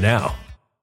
now.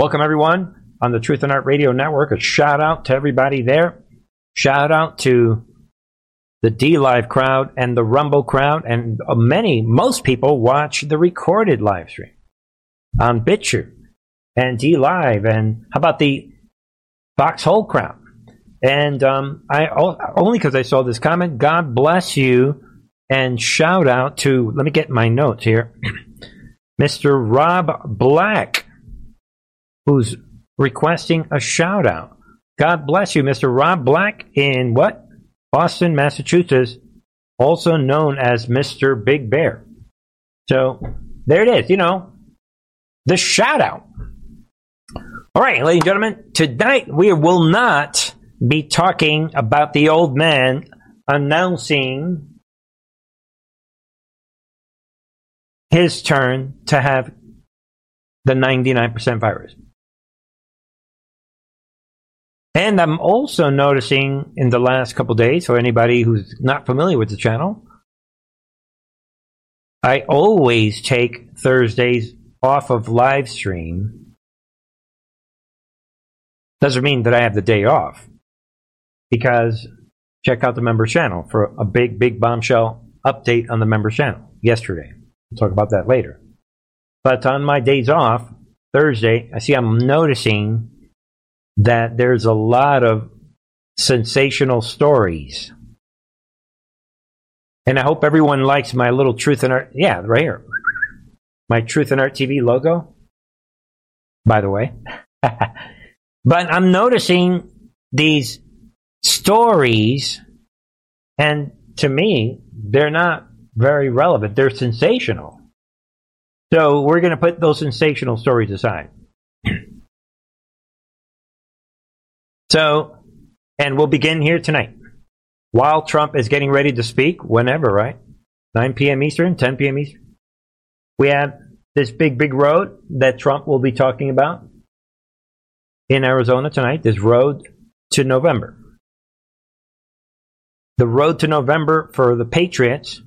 Welcome, everyone, on the Truth and Art Radio Network. A shout out to everybody there. Shout out to the D Live crowd and the Rumble crowd, and many, most people watch the recorded live stream on BitChute and D Live, and how about the Foxhole crowd? And um, I only because I saw this comment. God bless you, and shout out to. Let me get my notes here, Mr. Rob Black, who's requesting a shout out. God bless you, Mr. Rob Black in what? Boston, Massachusetts, also known as Mr. Big Bear. So there it is. You know, the shout out. All right, ladies and gentlemen, tonight we will not be talking about the old man announcing his turn to have the 99% virus. And I'm also noticing in the last couple days, for anybody who's not familiar with the channel, I always take Thursdays off of live stream. Doesn't mean that I have the day off because check out the member channel for a big, big bombshell update on the member channel yesterday. We'll talk about that later. But on my days off, Thursday, I see I'm noticing that there's a lot of sensational stories. And I hope everyone likes my little Truth in Art. Yeah, right here. My Truth in Art TV logo, by the way. but I'm noticing these stories, and to me, they're not very relevant. They're sensational. So we're going to put those sensational stories aside. So, and we'll begin here tonight. While Trump is getting ready to speak, whenever, right? 9 p.m. Eastern, 10 p.m. Eastern. We have this big, big road that Trump will be talking about in Arizona tonight, this road to November the road to November for the Patriots.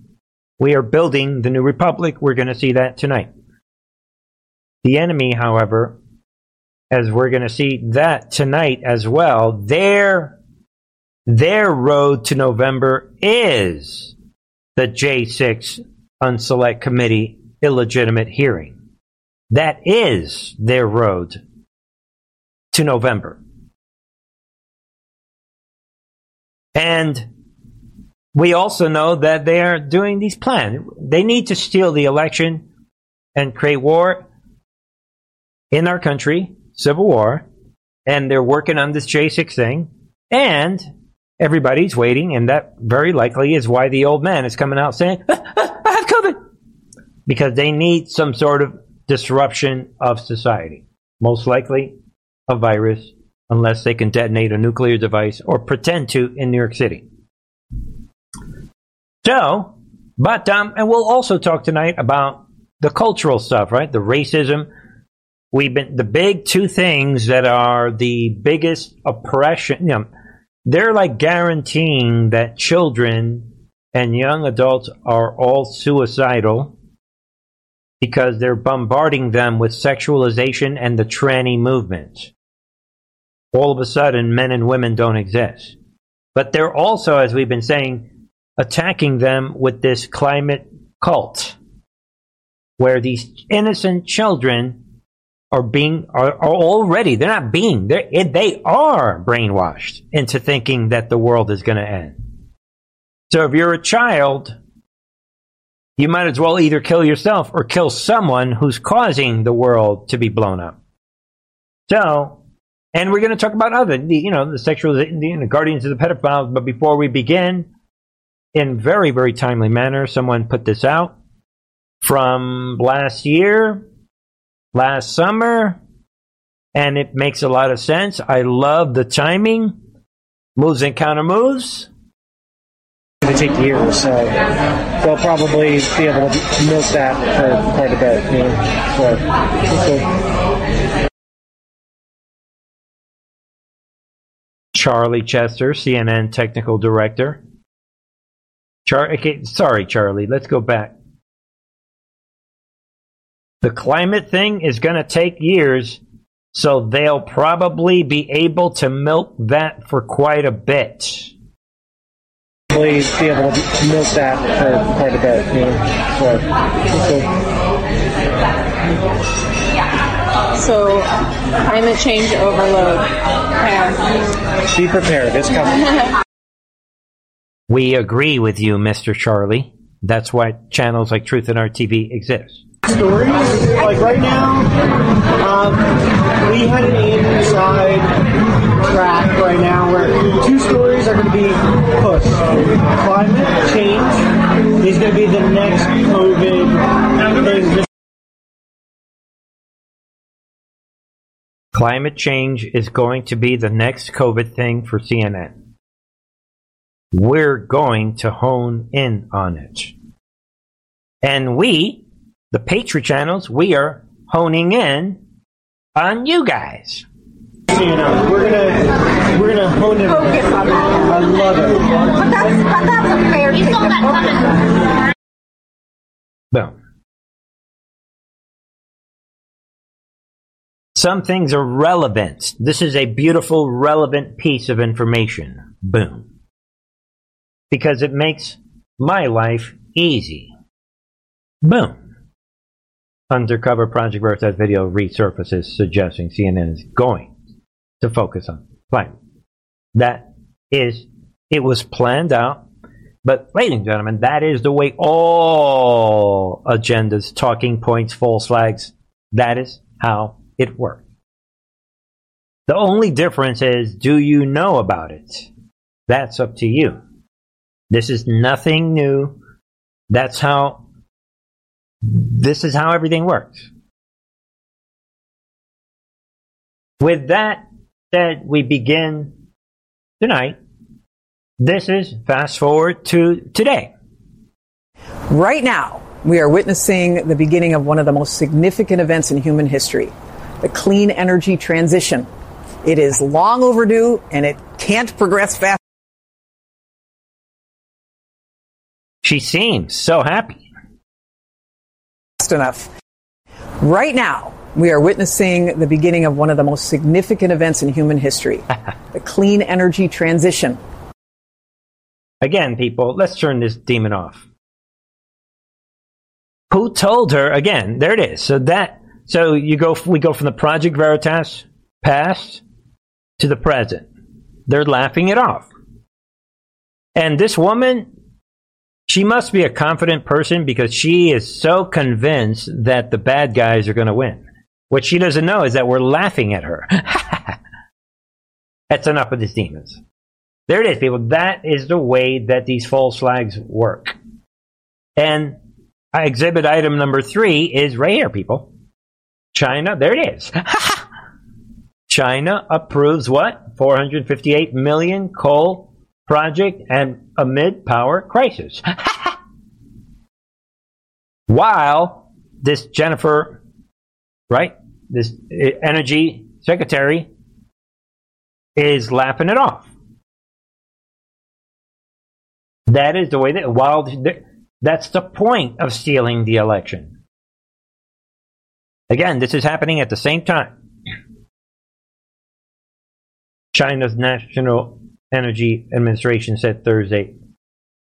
We are building the new republic. We're going to see that tonight. The enemy, however, as we're going to see that tonight as well, their their road to November is the J6 Unselect Committee illegitimate hearing. That is their road to November. And we also know that they are doing these plans. They need to steal the election and create war in our country, civil war, and they're working on this J6 thing, and everybody's waiting, and that very likely is why the old man is coming out saying, ah, ah, I have COVID. Because they need some sort of disruption of society. Most likely a virus, unless they can detonate a nuclear device or pretend to in New York City. So, but um, and we'll also talk tonight about the cultural stuff, right? The racism. We've been the big two things that are the biggest oppression. You know, they're like guaranteeing that children and young adults are all suicidal because they're bombarding them with sexualization and the tranny movement. All of a sudden, men and women don't exist. But they're also, as we've been saying, attacking them with this climate cult, where these innocent children are being are, are already they're not being they they are brainwashed into thinking that the world is going to end. So if you're a child, you might as well either kill yourself or kill someone who's causing the world to be blown up. So, and we're going to talk about other, you know, the sexual, the, guardians of the pedophiles. But before we begin, in very, very timely manner. Someone put this out from last year. Last summer, and it makes a lot of sense. I love the timing, moves and counter moves. They take years, so they'll probably be able to milk that for quite a bit. You know? so. Charlie Chester, CNN technical director. Char- okay, sorry, Charlie. Let's go back. The climate thing is going to take years, so they'll probably be able to milk that for quite a bit. Probably be able to milk that for quite a bit. You know? so, we'll. So, climate change overload. Yeah. Be prepared. It's coming. We agree with you, Mr. Charlie. That's why channels like Truth and Art TV exist. Stories. Like right now, um, we had an inside track right now where two stories are going to be pushed. Climate change is going to be the next COVID thing. Climate change is going to be the next COVID thing for CNN. We're going to hone in on it. And we, the Patriot channels, we are honing in on you guys. You know, we're gonna we're gonna hone in. on it. I love it. But that's, but that's a fair thing to focus Boom. Some things are relevant. This is a beautiful, relevant piece of information. Boom. Because it makes my life easy. Boom. Undercover Project Veritas video resurfaces suggesting CNN is going to focus on climate. That is, it was planned out. But, ladies and gentlemen, that is the way all agendas, talking points, false flags, that is how it works. The only difference is do you know about it? That's up to you. This is nothing new. That's how, this is how everything works. With that said, we begin tonight. This is fast forward to today. Right now, we are witnessing the beginning of one of the most significant events in human history the clean energy transition. It is long overdue and it can't progress fast She seems so happy. Enough. Right now, we are witnessing the beginning of one of the most significant events in human history the clean energy transition. Again, people, let's turn this demon off. Who told her? Again, there it is. So that, so you go, we go from the Project Veritas past to the present. They're laughing it off. And this woman, she must be a confident person because she is so convinced that the bad guys are going to win. What she doesn't know is that we're laughing at her. That's enough of these demons. There it is, people. That is the way that these false flags work. And exhibit item number three is right here, people. China, there it is. China approves what? 458 million coal project and amid power crisis. While this Jennifer, right, this uh, energy secretary is laughing it off. That is the way that, while that's the point of stealing the election. Again, this is happening at the same time. China's National Energy Administration said Thursday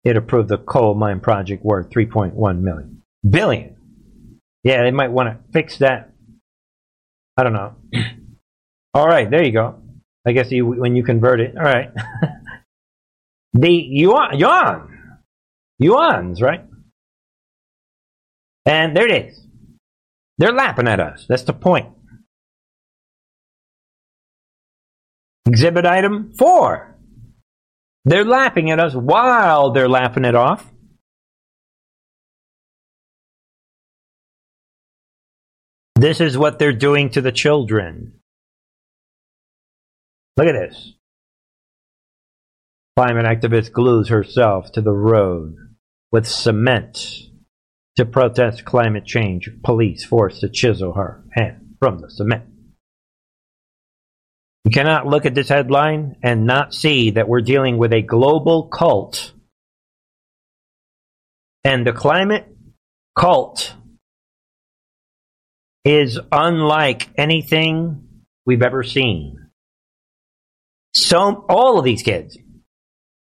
it approved the coal mine project worth 3.1 million billion. Yeah, they might want to fix that. I don't know. All right, there you go. I guess you when you convert it. All right. the yuan, yuan, yuan's right. And there it is. They're laughing at us. That's the point. Exhibit item four. They're laughing at us while they're laughing it off. This is what they're doing to the children. Look at this. Climate activist glues herself to the road with cement to protest climate change. Police forced to chisel her hand from the cement. You cannot look at this headline and not see that we're dealing with a global cult. And the climate cult is unlike anything we've ever seen. So, all of these kids,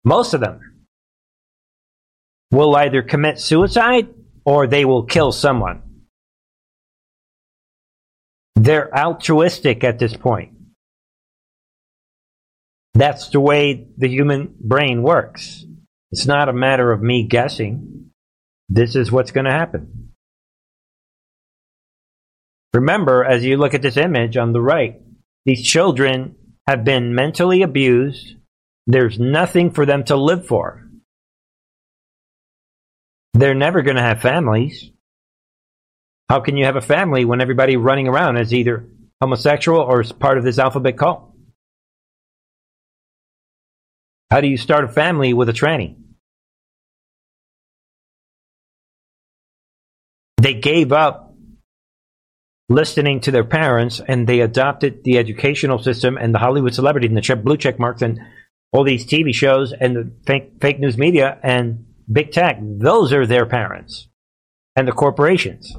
most of them, will either commit suicide or they will kill someone. They're altruistic at this point. That's the way the human brain works. It's not a matter of me guessing. This is what's going to happen. Remember, as you look at this image on the right, these children have been mentally abused. There's nothing for them to live for. They're never going to have families. How can you have a family when everybody running around is either homosexual or is part of this alphabet cult? How do you start a family with a tranny? They gave up listening to their parents and they adopted the educational system and the Hollywood celebrity and the blue check marks and all these TV shows and the fake, fake news media and big tech. Those are their parents and the corporations.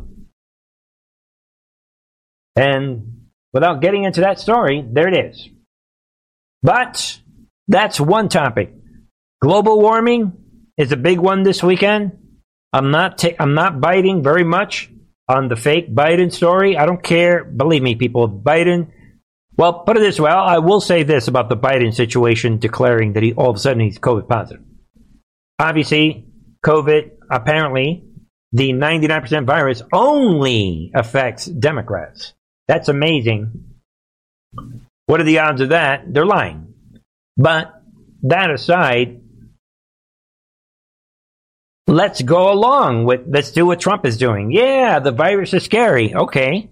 And without getting into that story, there it is. But that's one topic. Global warming is a big one this weekend. I'm not ta- I'm not biting very much on the fake Biden story. I don't care. Believe me, people. Biden. Well, put it this way. I will say this about the Biden situation, declaring that he all of a sudden he's COVID positive. Obviously, COVID apparently the 99% virus only affects Democrats. That's amazing. What are the odds of that? They're lying. But that aside, let's go along with, let's do what Trump is doing. Yeah, the virus is scary. Okay.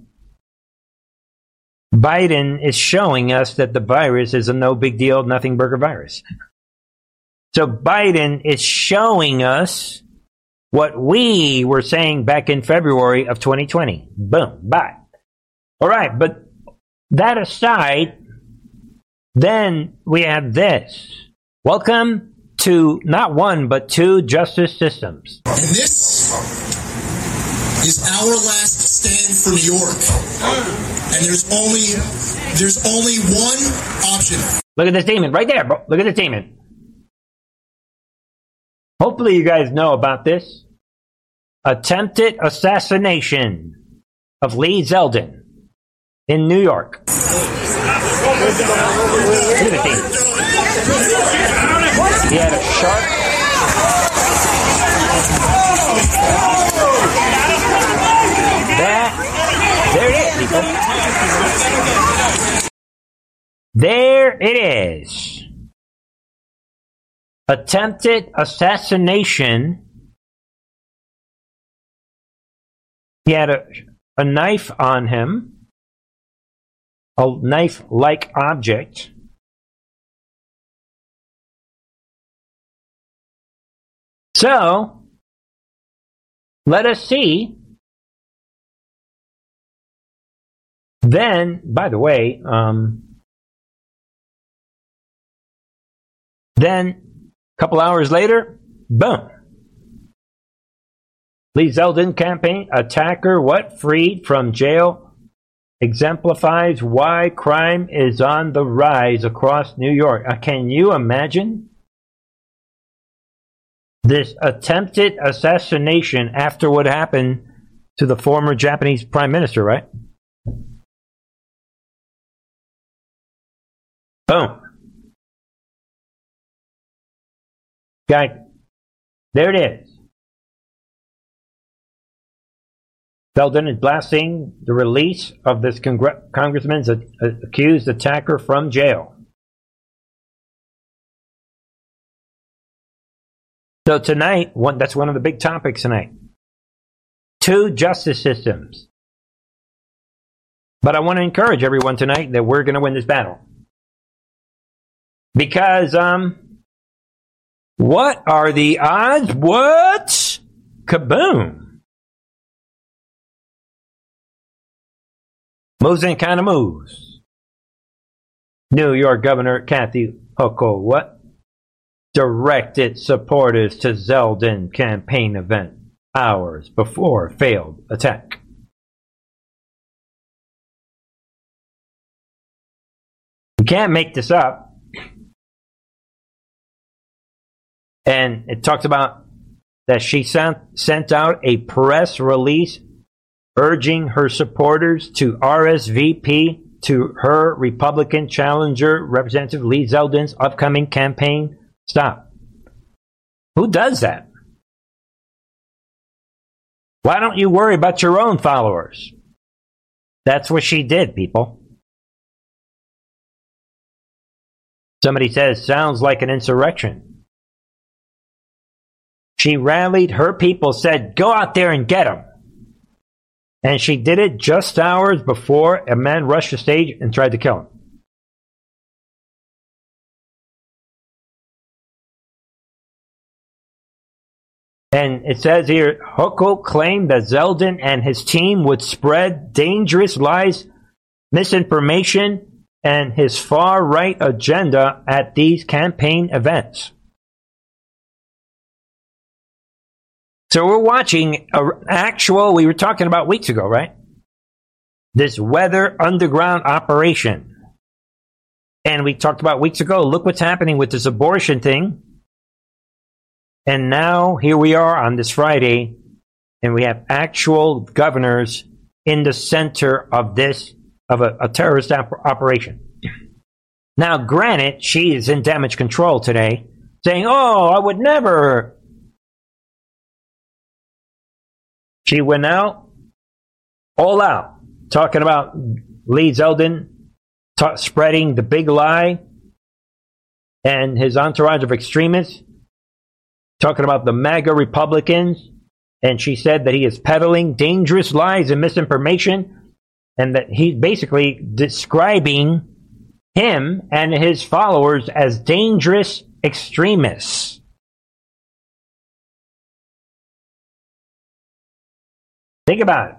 Biden is showing us that the virus is a no big deal, nothing burger virus. So Biden is showing us what we were saying back in February of 2020. Boom, bye. All right, but that aside, then we have this. Welcome to not one, but two justice systems. And this is our last stand for New York. And there's only there's only one option. Look at this demon right there, bro. Look at this demon. Hopefully you guys know about this. Attempted assassination of Lee Zeldin in New York. Look at the thing. He had a sharp. That. There it is, people. There it is. Attempted assassination. He had a, a knife on him a knife-like object So, let us see. Then, by the way, um, then a couple hours later, boom. Lee Zeldin campaign attacker what freed from jail exemplifies why crime is on the rise across New York. Uh, can you imagine? This attempted assassination after what happened to the former Japanese prime minister, right? Boom. Guy, there it is. Zeldin is blasting the release of this congr- congressman's a- a- accused attacker from jail. So tonight, one, that's one of the big topics tonight. Two justice systems. But I want to encourage everyone tonight that we're going to win this battle. Because, um, what are the odds? What? Kaboom. Moves and kind of moves. New York Governor Kathy Hochul, what? Directed supporters to Zeldin campaign event hours before failed attack. You can't make this up. And it talks about that she sent, sent out a press release urging her supporters to RSVP to her Republican challenger, Representative Lee Zeldin's upcoming campaign. Stop. Who does that? Why don't you worry about your own followers? That's what she did, people. Somebody says, sounds like an insurrection. She rallied her people, said, go out there and get them. And she did it just hours before a man rushed the stage and tried to kill him. And it says here, Hochul claimed that Zeldin and his team would spread dangerous lies, misinformation, and his far right agenda at these campaign events. So we're watching an actual, we were talking about weeks ago, right? This weather underground operation. And we talked about weeks ago, look what's happening with this abortion thing. And now here we are on this Friday, and we have actual governors in the center of this, of a, a terrorist op- operation. Now, granted, she is in damage control today, saying, Oh, I would never She went out, all out, talking about Lee Zeldin ta- spreading the big lie and his entourage of extremists, talking about the MAGA Republicans. And she said that he is peddling dangerous lies and misinformation, and that he's basically describing him and his followers as dangerous extremists. Think about it.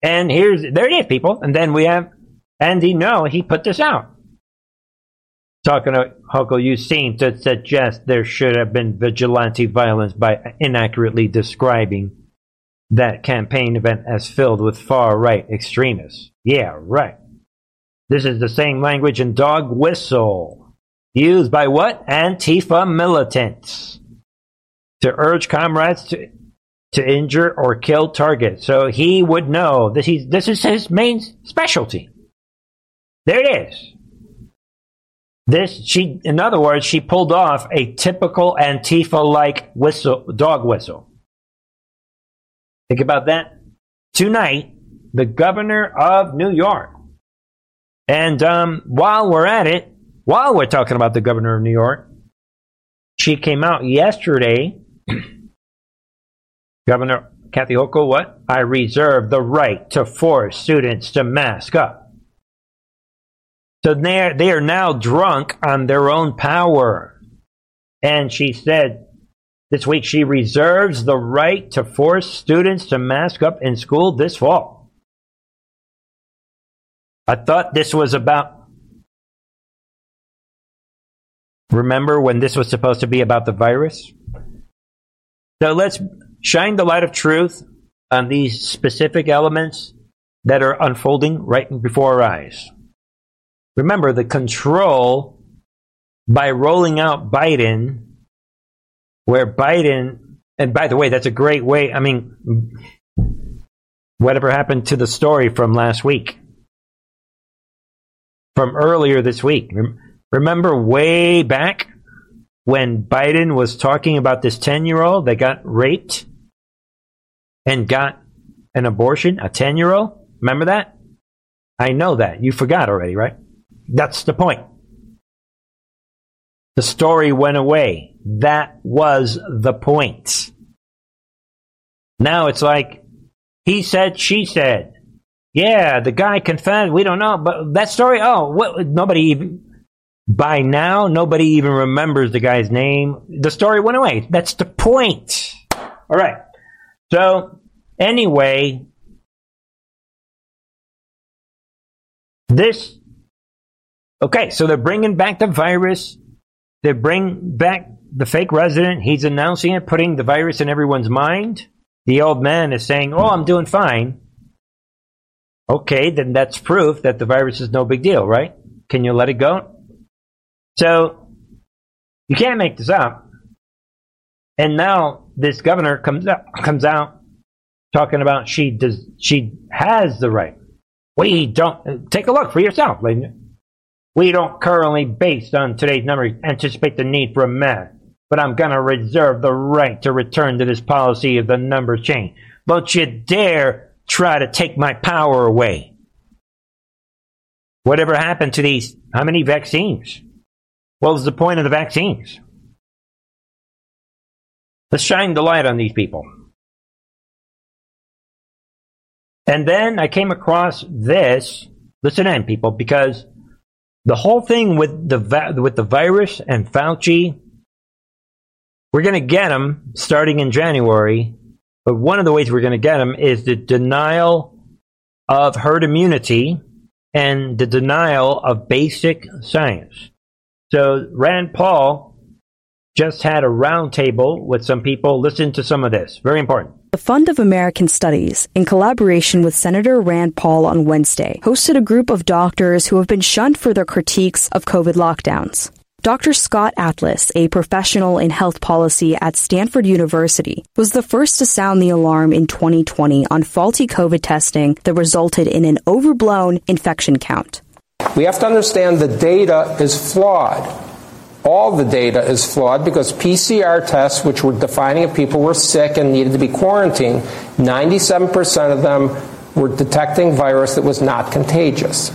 And here's there it is, people. And then we have Andy Ngo, he put this out. Talking to Hochul, you seem to suggest there should have been vigilante violence by inaccurately describing that campaign event as filled with far right extremists. Yeah, right. This is the same language and dog whistle used by what? Antifa militants to urge comrades to to injure or kill targets. So he would know this. He's, this is his main specialty. There it is. This she, in other words, she pulled off a typical Antifa-like whistle, dog whistle. Think about that. Tonight, the governor of New York, and um, while we're at it, while we're talking about the governor of New York, she came out yesterday Governor Kathy Hochul, what? I reserve the right to force students to mask up. So they're, they are now drunk on their own power. And she said this week she reserves the right to force students to mask up in school this fall. I thought this was about. Remember when this was supposed to be about the virus? So let's shine the light of truth on these specific elements that are unfolding right before our eyes. Remember, the control by rolling out Biden, where Biden, and by the way, that's a great way. I mean, whatever happened to the story from last week, from earlier this week? Remember way back when Biden was talking about this 10 year old that got raped and got an abortion, a 10 year old? Remember that? I know that. You forgot already, right? That's the point. The story went away. That was the point. Now it's like he said, she said. Yeah, the guy confessed. We don't know, but that story. Oh, what, nobody even. By now, nobody even remembers the guy's name. The story went away. That's the point. All right. So, anyway, this. Okay, so they're bringing back the virus. They bring back the fake resident. He's announcing it, putting the virus in everyone's mind. The old man is saying, Oh, I'm doing fine. Okay, then that's proof that the virus is no big deal, right? Can you let it go? So, you can't make this up. And now this governor comes up, comes out talking about she does she has the right. We don't take a look for yourself. We don't currently, based on today's numbers, anticipate the need for a mask, but I'm gonna reserve the right to return to this policy if the numbers change. Don't you dare try to take my power away. Whatever happened to these? How many vaccines? What was the point of the vaccines? Let's shine the light on these people. And then I came across this. Listen in, people, because the whole thing with the with the virus and Fauci, we're going to get them starting in January. But one of the ways we're going to get them is the denial of herd immunity and the denial of basic science. So Rand Paul just had a roundtable with some people. Listen to some of this. Very important. The Fund of American Studies, in collaboration with Senator Rand Paul on Wednesday, hosted a group of doctors who have been shunned for their critiques of COVID lockdowns. Dr. Scott Atlas, a professional in health policy at Stanford University, was the first to sound the alarm in 2020 on faulty COVID testing that resulted in an overblown infection count. We have to understand the data is flawed. All the data is flawed because PCR tests, which were defining if people were sick and needed to be quarantined, 97% of them were detecting virus that was not contagious.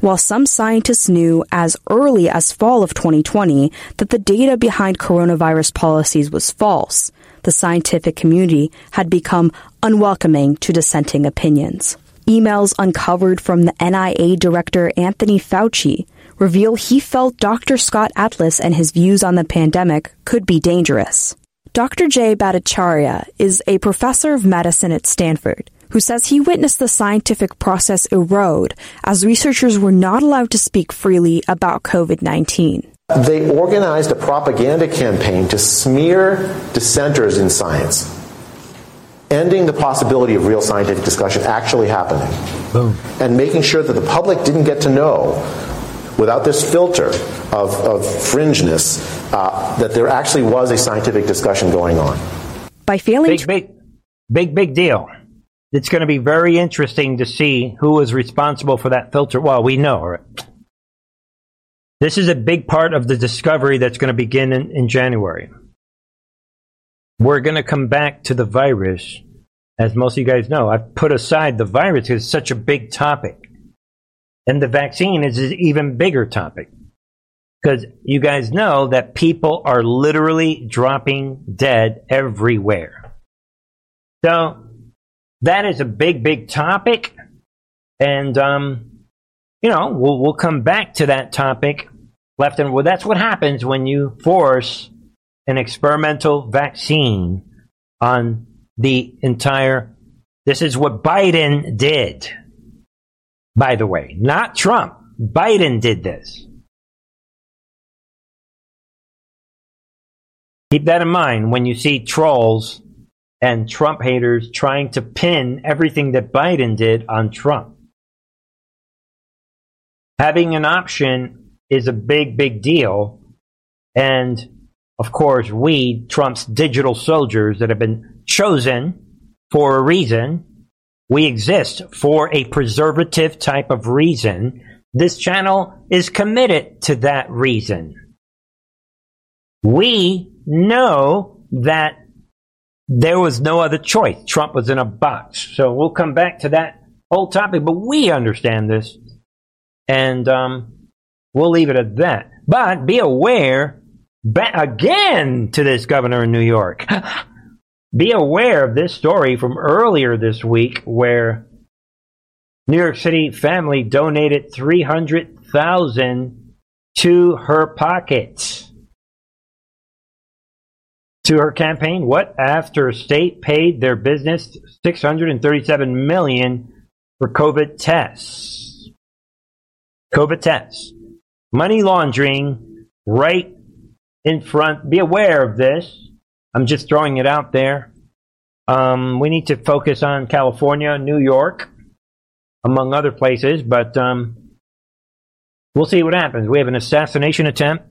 While some scientists knew as early as fall of 2020 that the data behind coronavirus policies was false, the scientific community had become unwelcoming to dissenting opinions. Emails uncovered from the NIA director Anthony Fauci reveal he felt Dr. Scott Atlas and his views on the pandemic could be dangerous. Dr. Jay Bhattacharya is a professor of medicine at Stanford who says he witnessed the scientific process erode as researchers were not allowed to speak freely about COVID 19. They organized a propaganda campaign to smear dissenters in science, ending the possibility of real scientific discussion actually happening, Boom. and making sure that the public didn't get to know without this filter of, of fringeness, uh, that there actually was a scientific discussion going on. By failing big, big, big, big deal. It's going to be very interesting to see who is responsible for that filter. Well, we know. Right? This is a big part of the discovery that's going to begin in, in January. We're going to come back to the virus. As most of you guys know, I've put aside the virus because it's such a big topic. And the vaccine is an even bigger topic. Because you guys know that people are literally dropping dead everywhere. So, that is a big, big topic. And, um, you know, we'll, we'll come back to that topic left and well, that's what happens when you force an experimental vaccine on the entire. This is what Biden did, by the way, not Trump. Biden did this. Keep that in mind when you see trolls and Trump haters trying to pin everything that Biden did on Trump. Having an option is a big, big deal. And of course, we, Trump's digital soldiers that have been chosen for a reason, we exist for a preservative type of reason. This channel is committed to that reason. We know that there was no other choice. Trump was in a box. So we'll come back to that whole topic, but we understand this. And um, we'll leave it at that. But be aware, again to this governor in New York. Be aware of this story from earlier this week where New York City family donated 300,000 to her pocket. To her campaign, what after state paid their business 637 million for COVID tests. COVID tests. Money laundering right in front. Be aware of this. I'm just throwing it out there. Um, we need to focus on California, New York, among other places, but um, we'll see what happens. We have an assassination attempt,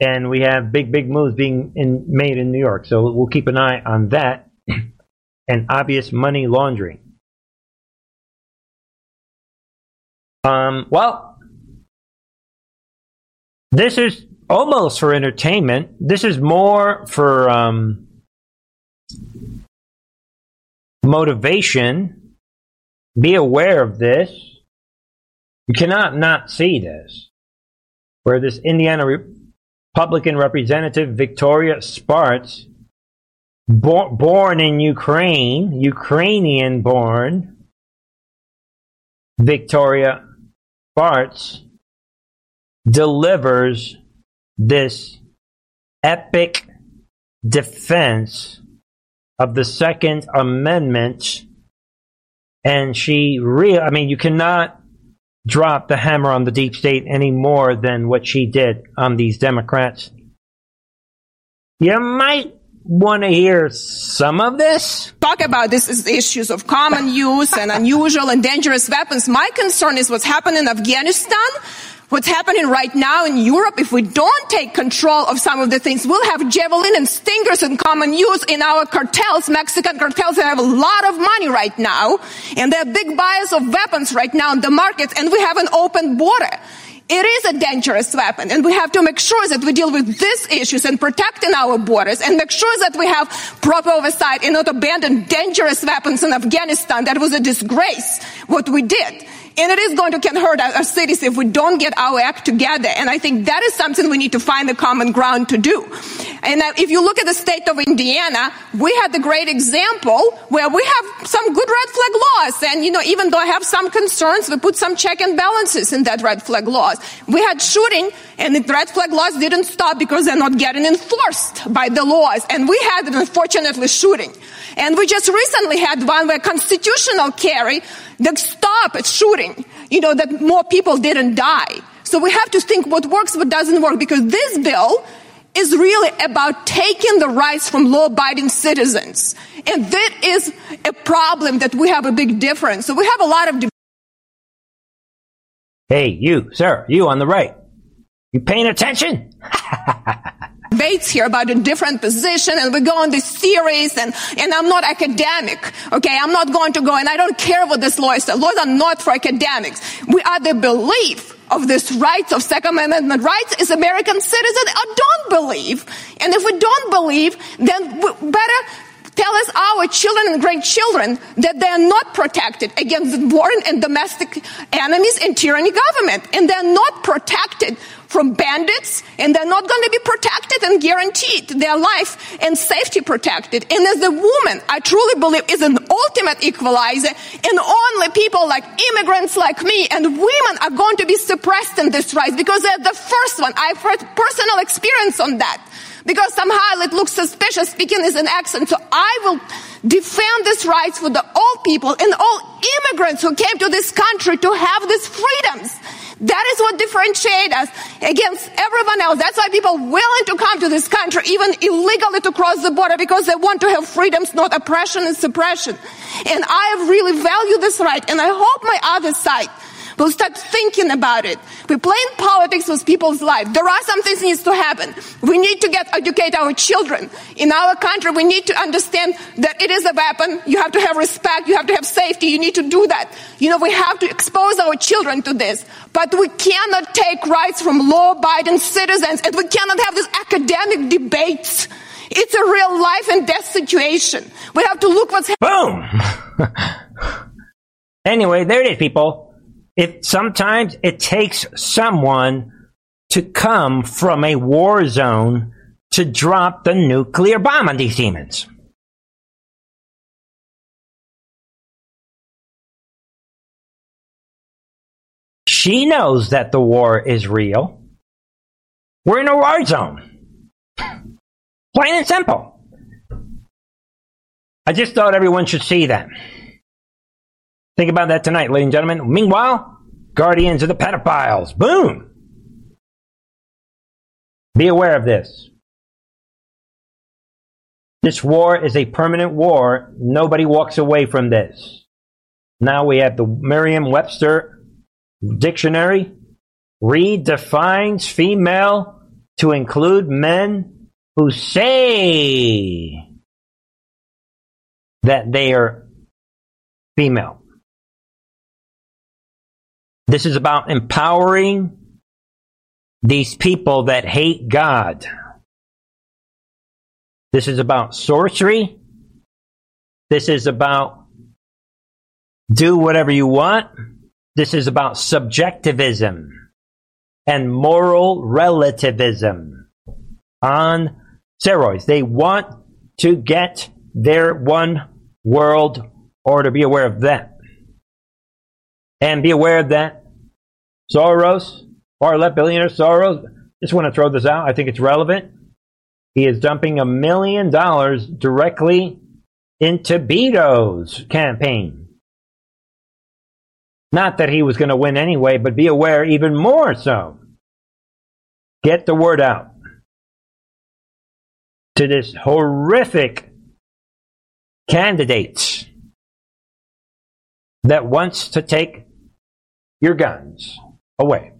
and we have big, big moves being in, made in New York. So we'll keep an eye on that and obvious money laundering. Um, well, this is almost for entertainment. This is more for um, motivation. Be aware of this. You cannot not see this. Where this Indiana Republican representative Victoria Spartz, bo- born in Ukraine, Ukrainian born, Victoria Spartz, delivers this epic defense of the Second Amendment. And she real I mean, you cannot drop the hammer on the deep state any more than what she did on these Democrats. You might want to hear some of this? Talk about this is issues of common use and unusual and dangerous weapons. My concern is what's happened in Afghanistan What's happening right now in Europe, if we don't take control of some of the things, we'll have javelin and stingers in common use in our cartels, Mexican cartels that have a lot of money right now, and they're big buyers of weapons right now in the markets, and we have an open border. It is a dangerous weapon, and we have to make sure that we deal with these issues and protecting our borders, and make sure that we have proper oversight and not abandon dangerous weapons in Afghanistan. That was a disgrace, what we did. And it is going to can hurt our cities if we don't get our act together. And I think that is something we need to find a common ground to do. And if you look at the state of Indiana, we had the great example where we have some good red flag laws. And, you know, even though I have some concerns, we put some check and balances in that red flag laws. We had shooting and the red flag laws didn't stop because they're not getting enforced by the laws. And we had, unfortunately, shooting. And we just recently had one where constitutional carry that stopped shooting, you know, that more people didn't die. So we have to think what works, what doesn't work, because this bill is really about taking the rights from law-abiding citizens. And that is a problem that we have a big difference. So we have a lot of Hey, you, sir, you on the right. You paying attention? debates here about a different position and we go on this series and, and I'm not academic. Okay. I'm not going to go and I don't care what this law is. Laws are not for academics. We are the belief of this rights of Second Amendment rights is American citizens or don't believe. And if we don't believe, then we better tell us our children and grandchildren that they are not protected against foreign and domestic enemies and tyranny government. And they're not protected from bandits and they're not going to be protected and guaranteed their life and safety protected. And as a woman, I truly believe is an ultimate equalizer and only people like immigrants like me and women are going to be suppressed in this rights because they're the first one. I've had personal experience on that because somehow it looks suspicious speaking is an accent. So I will defend these rights for the old people and all immigrants who came to this country to have these freedoms. That is what differentiates us against everyone else. That's why people willing to come to this country, even illegally to cross the border, because they want to have freedoms, not oppression and suppression. And I really value this right, and I hope my other side We'll start thinking about it. We're playing politics with people's lives. There are some things needs to happen. We need to get educate our children. In our country, we need to understand that it is a weapon. You have to have respect. You have to have safety. You need to do that. You know, we have to expose our children to this. But we cannot take rights from law-abiding citizens and we cannot have these academic debates. It's a real life and death situation. We have to look what's happening. Boom! anyway, there it is, people it sometimes it takes someone to come from a war zone to drop the nuclear bomb on these demons. She knows that the war is real. We're in a war zone. Plain and simple. I just thought everyone should see that. Think about that tonight, ladies and gentlemen. Meanwhile, Guardians of the Pedophiles. Boom! Be aware of this. This war is a permanent war. Nobody walks away from this. Now we have the Merriam Webster dictionary redefines female to include men who say that they are female. This is about empowering these people that hate God. This is about sorcery. This is about do whatever you want. This is about subjectivism and moral relativism on steroids. They want to get their one world order. To be aware of that. And be aware of that Soros, far left billionaire Soros, just want to throw this out. I think it's relevant. He is dumping a million dollars directly into Beto's campaign. Not that he was going to win anyway, but be aware even more so. Get the word out to this horrific candidate that wants to take your guns away.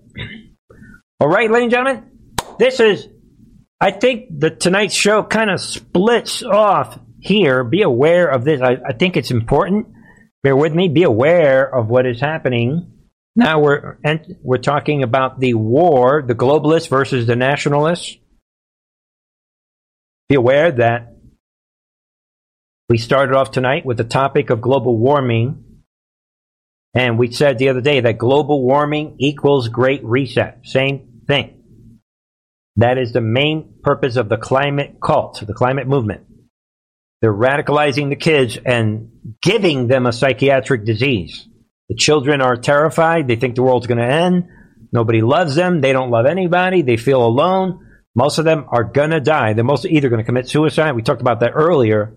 All right, ladies and gentlemen, this is, I think the tonight's show kind of splits off here. Be aware of this. I, I think it's important bear with me, be aware of what is happening. Now we're we're talking about the war, the globalists versus the nationalists. Be aware that we started off tonight with the topic of global warming. And we said the other day that global warming equals great reset. Same thing. That is the main purpose of the climate cult, the climate movement. They're radicalizing the kids and giving them a psychiatric disease. The children are terrified. They think the world's going to end. Nobody loves them. They don't love anybody. They feel alone. Most of them are going to die. They're most either going to commit suicide. We talked about that earlier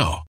now.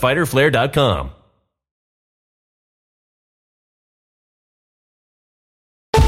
www.fighterflare.com.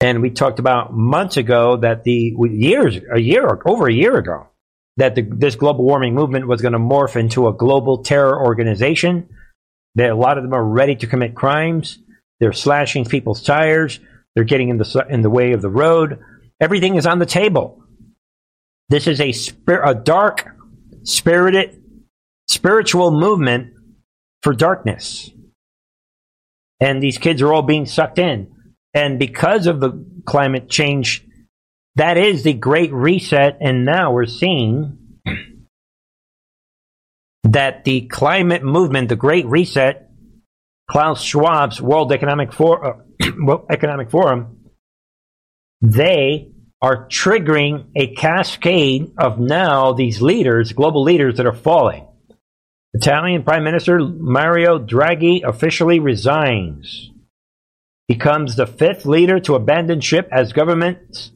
And we talked about months ago that the years, a year, over a year ago, that the, this global warming movement was going to morph into a global terror organization. That a lot of them are ready to commit crimes. They're slashing people's tires. They're getting in the in the way of the road. Everything is on the table. This is a spir- a dark, spirited, spiritual movement for darkness. And these kids are all being sucked in. And because of the climate change, that is the great reset. And now we're seeing that the climate movement, the great reset, Klaus Schwab's World Economic, For- uh, Economic Forum, they are triggering a cascade of now these leaders, global leaders that are falling. Italian Prime Minister Mario Draghi officially resigns. Becomes the fifth leader to abandon ship as governments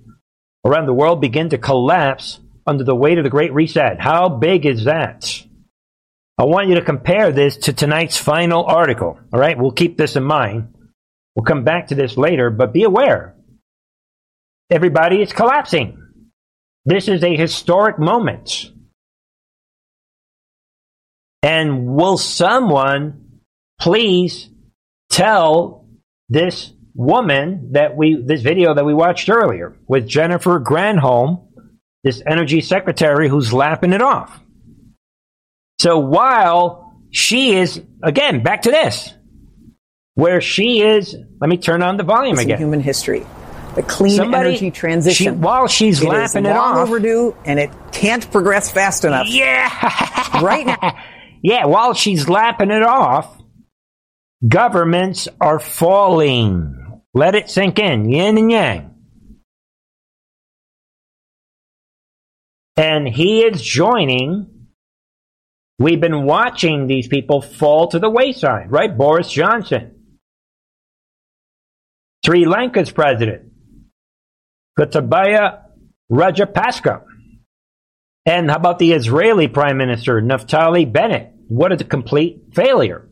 around the world begin to collapse under the weight of the Great Reset. How big is that? I want you to compare this to tonight's final article. All right, we'll keep this in mind. We'll come back to this later, but be aware. Everybody is collapsing. This is a historic moment. And will someone please tell this woman that we, this video that we watched earlier with Jennifer Granholm, this energy secretary who's lapping it off. So while she is, again, back to this, where she is, let me turn on the volume again. human history. The clean Somebody- energy transition. she- while she's it is lapping it long off- overdue, and it can't progress fast enough. Yeah, right now. Yeah, while she's lapping it off, governments are falling. Let it sink in, yin and yang. And he is joining. We've been watching these people fall to the wayside, right? Boris Johnson, Sri Lanka's president, Gotabaya Rajapaksa. And how about the Israeli Prime Minister, Naftali Bennett? What a complete failure.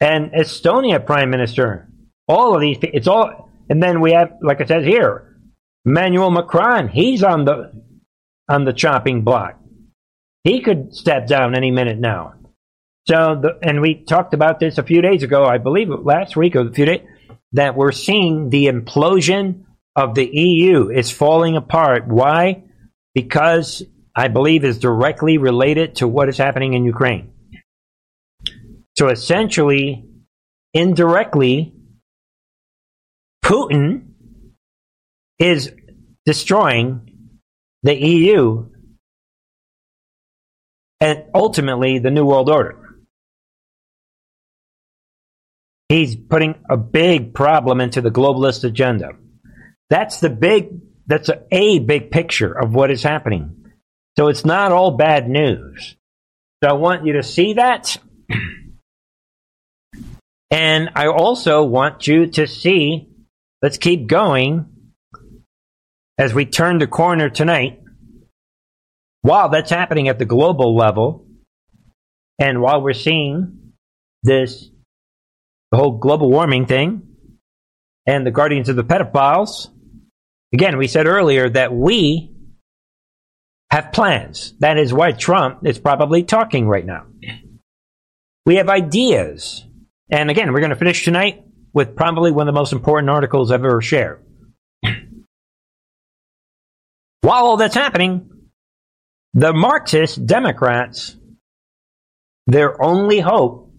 And Estonia Prime Minister. All of these, it's all, and then we have, like I said here, Emmanuel Macron. He's on the, on the chopping block. He could step down any minute now. So, the, and we talked about this a few days ago, I believe last week or a few days, that we're seeing the implosion of the EU is falling apart. Why? Because I believe is directly related to what is happening in Ukraine. So essentially, indirectly, Putin is destroying the EU and ultimately the New World Order. He's putting a big problem into the globalist agenda. That's the big, that's a, a big picture of what is happening. So it's not all bad news. So I want you to see that. And I also want you to see, let's keep going as we turn the corner tonight. While that's happening at the global level, and while we're seeing this, the whole global warming thing, and the Guardians of the Pedophiles, Again, we said earlier that we have plans. That is why Trump is probably talking right now. We have ideas. And again, we're going to finish tonight with probably one of the most important articles I've ever shared. While all that's happening, the Marxist Democrats, their only hope,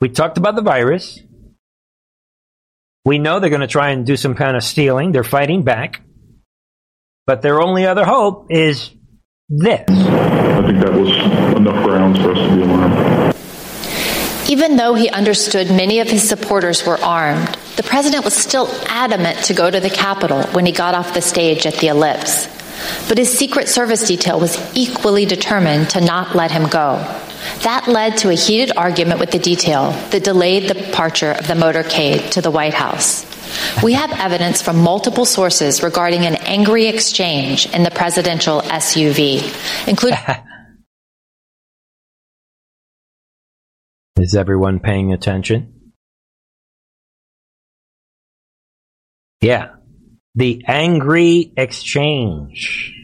we talked about the virus. We know they're going to try and do some kind of stealing. They're fighting back. But their only other hope is this. I think that was enough grounds for us to be alarmed. Even though he understood many of his supporters were armed, the president was still adamant to go to the Capitol when he got off the stage at the Ellipse. But his Secret Service detail was equally determined to not let him go. That led to a heated argument with the detail that delayed the departure of the motorcade to the White House. We have evidence from multiple sources regarding an angry exchange in the presidential SUV, including. Is everyone paying attention? Yeah. The angry exchange.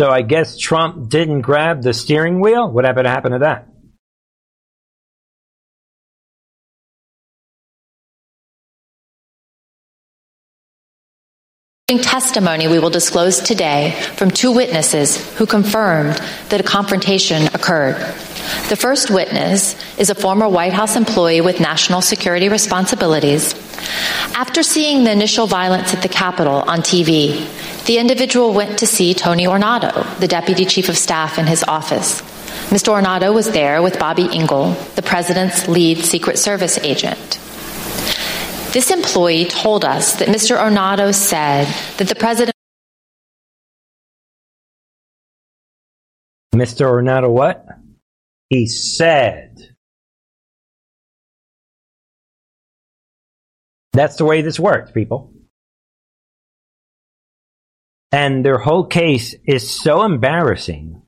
So I guess Trump didn't grab the steering wheel? What happened to happen to that? Testimony we will disclose today from two witnesses who confirmed that a confrontation occurred. The first witness is a former White House employee with national security responsibilities. After seeing the initial violence at the Capitol on TV, the individual went to see Tony Ornato, the deputy chief of staff in his office. Mr. Ornato was there with Bobby Engel, the president's lead Secret Service agent. This employee told us that Mr. Ornato said that the president. Mr. Ornato, what? He said. That's the way this works, people. And their whole case is so embarrassing.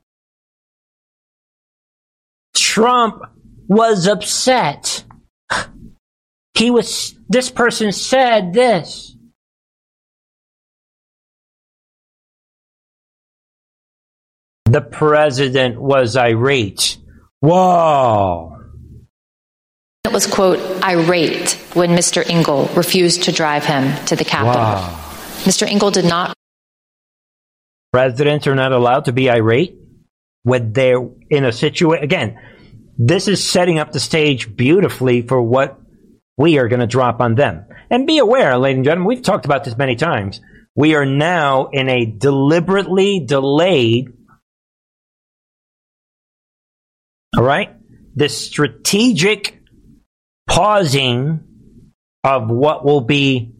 Trump was upset. He was, this person said this. The president was irate. Whoa. It was, quote, irate when Mr. Engel refused to drive him to the Capitol. Wow. Mr. Engel did not. Presidents are not allowed to be irate when they're in a situation. Again, this is setting up the stage beautifully for what we are going to drop on them. And be aware, ladies and gentlemen, we've talked about this many times. We are now in a deliberately delayed, all right, the strategic pausing of what will be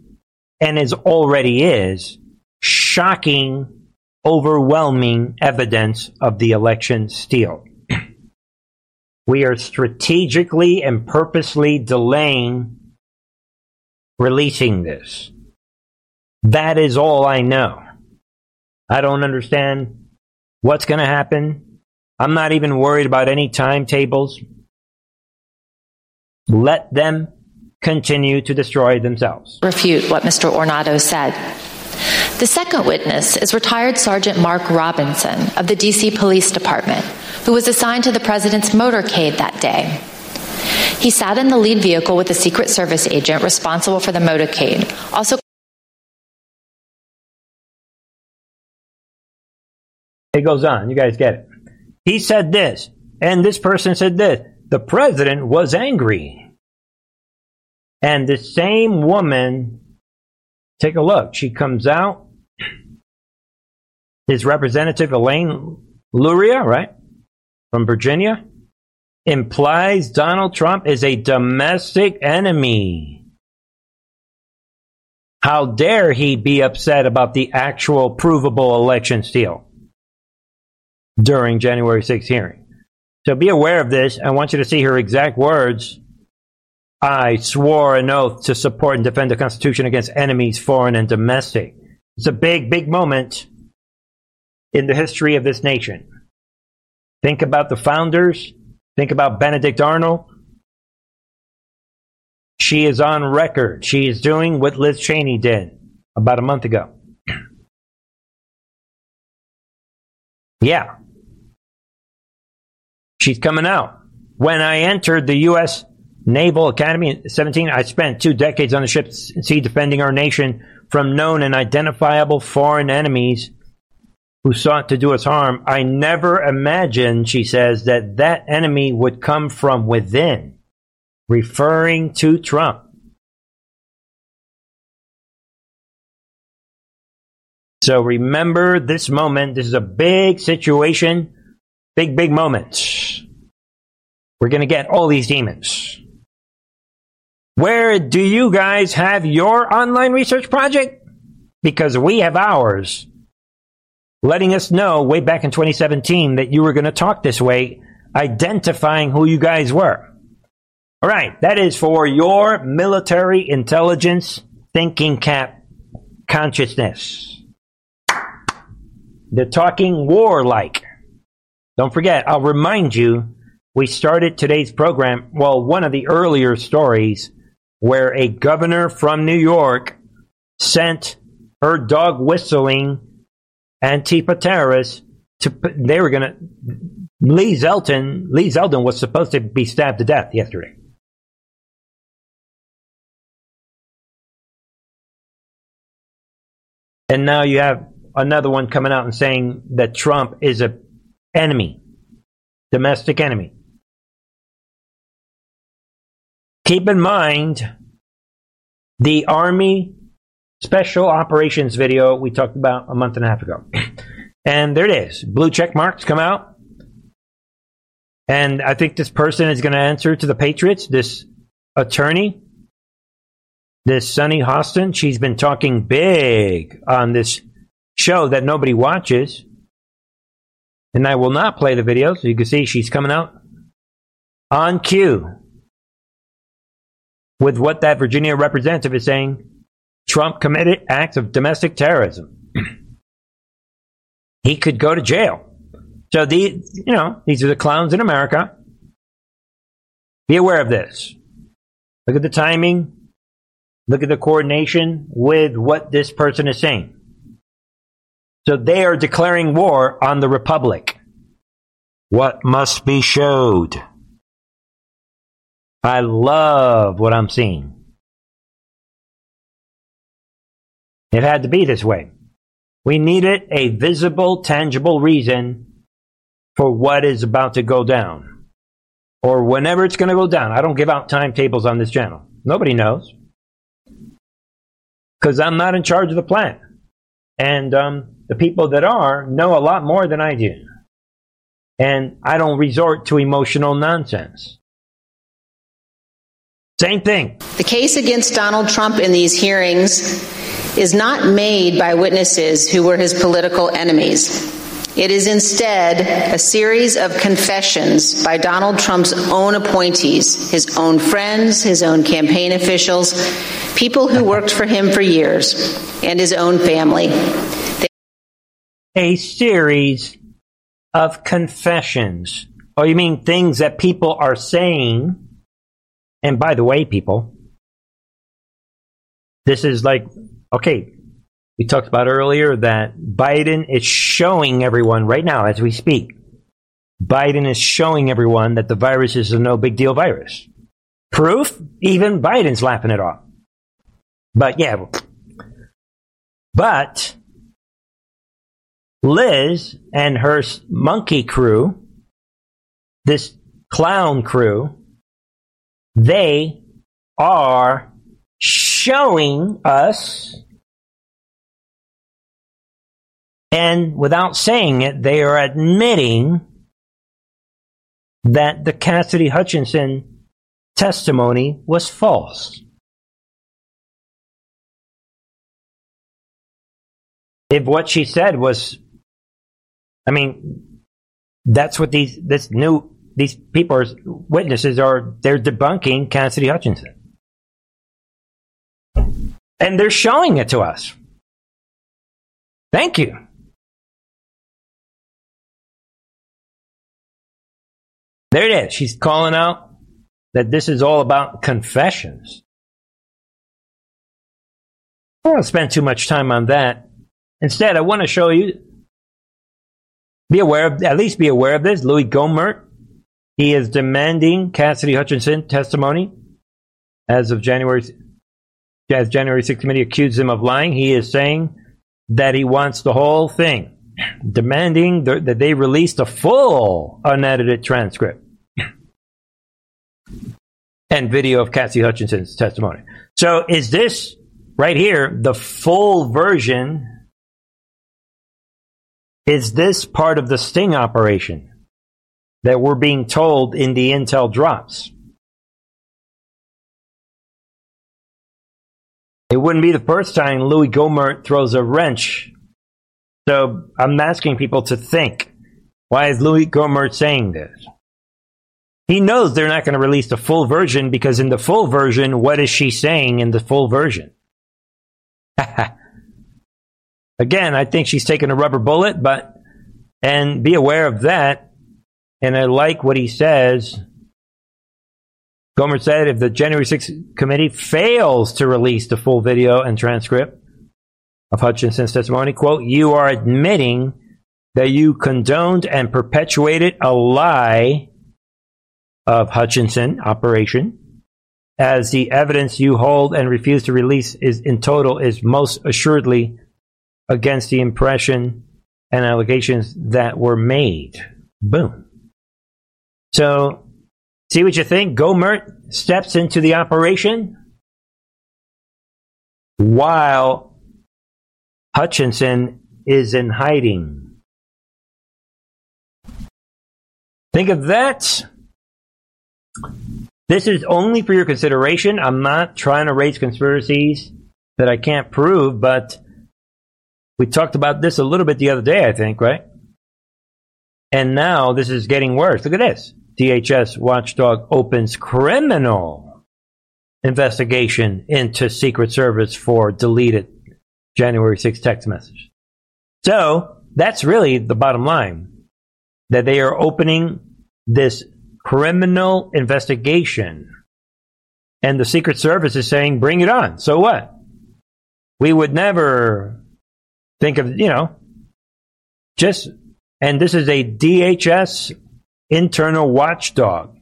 and is already is shocking, overwhelming evidence of the election steal. We are strategically and purposely delaying releasing this. That is all I know. I don't understand what's going to happen. I'm not even worried about any timetables. Let them continue to destroy themselves. Refute what Mr. Ornato said. The second witness is retired Sergeant Mark Robinson of the DC Police Department, who was assigned to the president's motorcade that day. He sat in the lead vehicle with a Secret Service agent responsible for the motorcade, also It goes on. You guys get it. He said this, and this person said this. The president was angry. And the same woman, take a look. She comes out. His representative, Elaine Luria, right? From Virginia, implies Donald Trump is a domestic enemy. How dare he be upset about the actual provable election steal during January 6th hearing? So be aware of this. I want you to see her exact words. I swore an oath to support and defend the Constitution against enemies, foreign and domestic. It's a big, big moment in the history of this nation. Think about the founders. Think about Benedict Arnold. She is on record. She is doing what Liz Cheney did about a month ago. Yeah. She's coming out. When I entered the U.S. Naval Academy in 17, I spent two decades on the ship sea defending our nation from known and identifiable foreign enemies who sought to do us harm. I never imagined, she says, that that enemy would come from within, referring to Trump. So remember this moment. This is a big situation, big, big moment. We're going to get all these demons. Where do you guys have your online research project? Because we have ours letting us know way back in 2017 that you were going to talk this way, identifying who you guys were. All right, that is for your military intelligence thinking cap consciousness. They're talking war like. Don't forget, I'll remind you, we started today's program, well, one of the earlier stories where a governor from New York sent her dog whistling Antifa terrorists to they were going to Lee Zeldin Lee Zeldin was supposed to be stabbed to death yesterday. And now you have another one coming out and saying that Trump is a enemy, domestic enemy. Keep in mind the army special operations video we talked about a month and a half ago. And there it is. Blue check marks come out. And I think this person is going to answer to the Patriots, this attorney, this Sunny Hostin. She's been talking big on this show that nobody watches. And I will not play the video, so you can see she's coming out on cue with what that Virginia representative is saying Trump committed acts of domestic terrorism. he could go to jail. So these, you know, these are the clowns in America. Be aware of this. Look at the timing. Look at the coordination with what this person is saying. So they are declaring war on the Republic. What must be showed? I love what I'm seeing. It had to be this way. We needed a visible, tangible reason for what is about to go down. Or whenever it's going to go down. I don't give out timetables on this channel. Nobody knows. Because I'm not in charge of the plan. And um, the people that are know a lot more than I do. And I don't resort to emotional nonsense. Same thing. The case against Donald Trump in these hearings is not made by witnesses who were his political enemies. It is instead a series of confessions by Donald Trump's own appointees, his own friends, his own campaign officials, people who worked for him for years, and his own family. They- a series of confessions. Oh, you mean things that people are saying? And by the way, people, this is like Okay, we talked about earlier that Biden is showing everyone right now as we speak. Biden is showing everyone that the virus is a no big deal virus. Proof? Even Biden's laughing it off. But yeah. But Liz and her monkey crew, this clown crew, they are showing us And without saying it, they are admitting that the Cassidy Hutchinson testimony was false. If what she said was, I mean, that's what these this new these people are witnesses are they're debunking Cassidy Hutchinson. And they're showing it to us. Thank you. There it is. She's calling out that this is all about confessions. I don't want to spend too much time on that. Instead, I want to show you. Be aware of, at least be aware of this. Louis Gohmert, he is demanding Cassidy Hutchinson testimony as of January, as January 6th committee accused him of lying. He is saying that he wants the whole thing, demanding th- that they release the full unedited transcript and video of Cassidy Hutchinson's testimony. So is this right here the full version? Is this part of the sting operation that we're being told in the intel drops? It wouldn't be the first time Louis Gohmert throws a wrench. So I'm asking people to think. Why is Louis Gohmert saying this? He knows they're not going to release the full version because in the full version, what is she saying in the full version? Again, I think she's taking a rubber bullet, but and be aware of that. And I like what he says. Gohmert said if the January 6th committee fails to release the full video and transcript of Hutchinson's testimony, quote, you are admitting that you condoned and perpetuated a lie of Hutchinson operation as the evidence you hold and refuse to release is in total is most assuredly against the impression and allegations that were made. Boom. So, see what you think? Gohmert steps into the operation while Hutchinson is in hiding. Think of that. This is only for your consideration. I'm not trying to raise conspiracies that I can't prove, but we talked about this a little bit the other day, I think, right? And now this is getting worse. Look at this. DHS watchdog opens criminal investigation into Secret Service for deleted January 6 text message. So that's really the bottom line that they are opening this criminal investigation. And the Secret Service is saying, bring it on. So what? We would never think of, you know, just, and this is a DHS internal watchdog.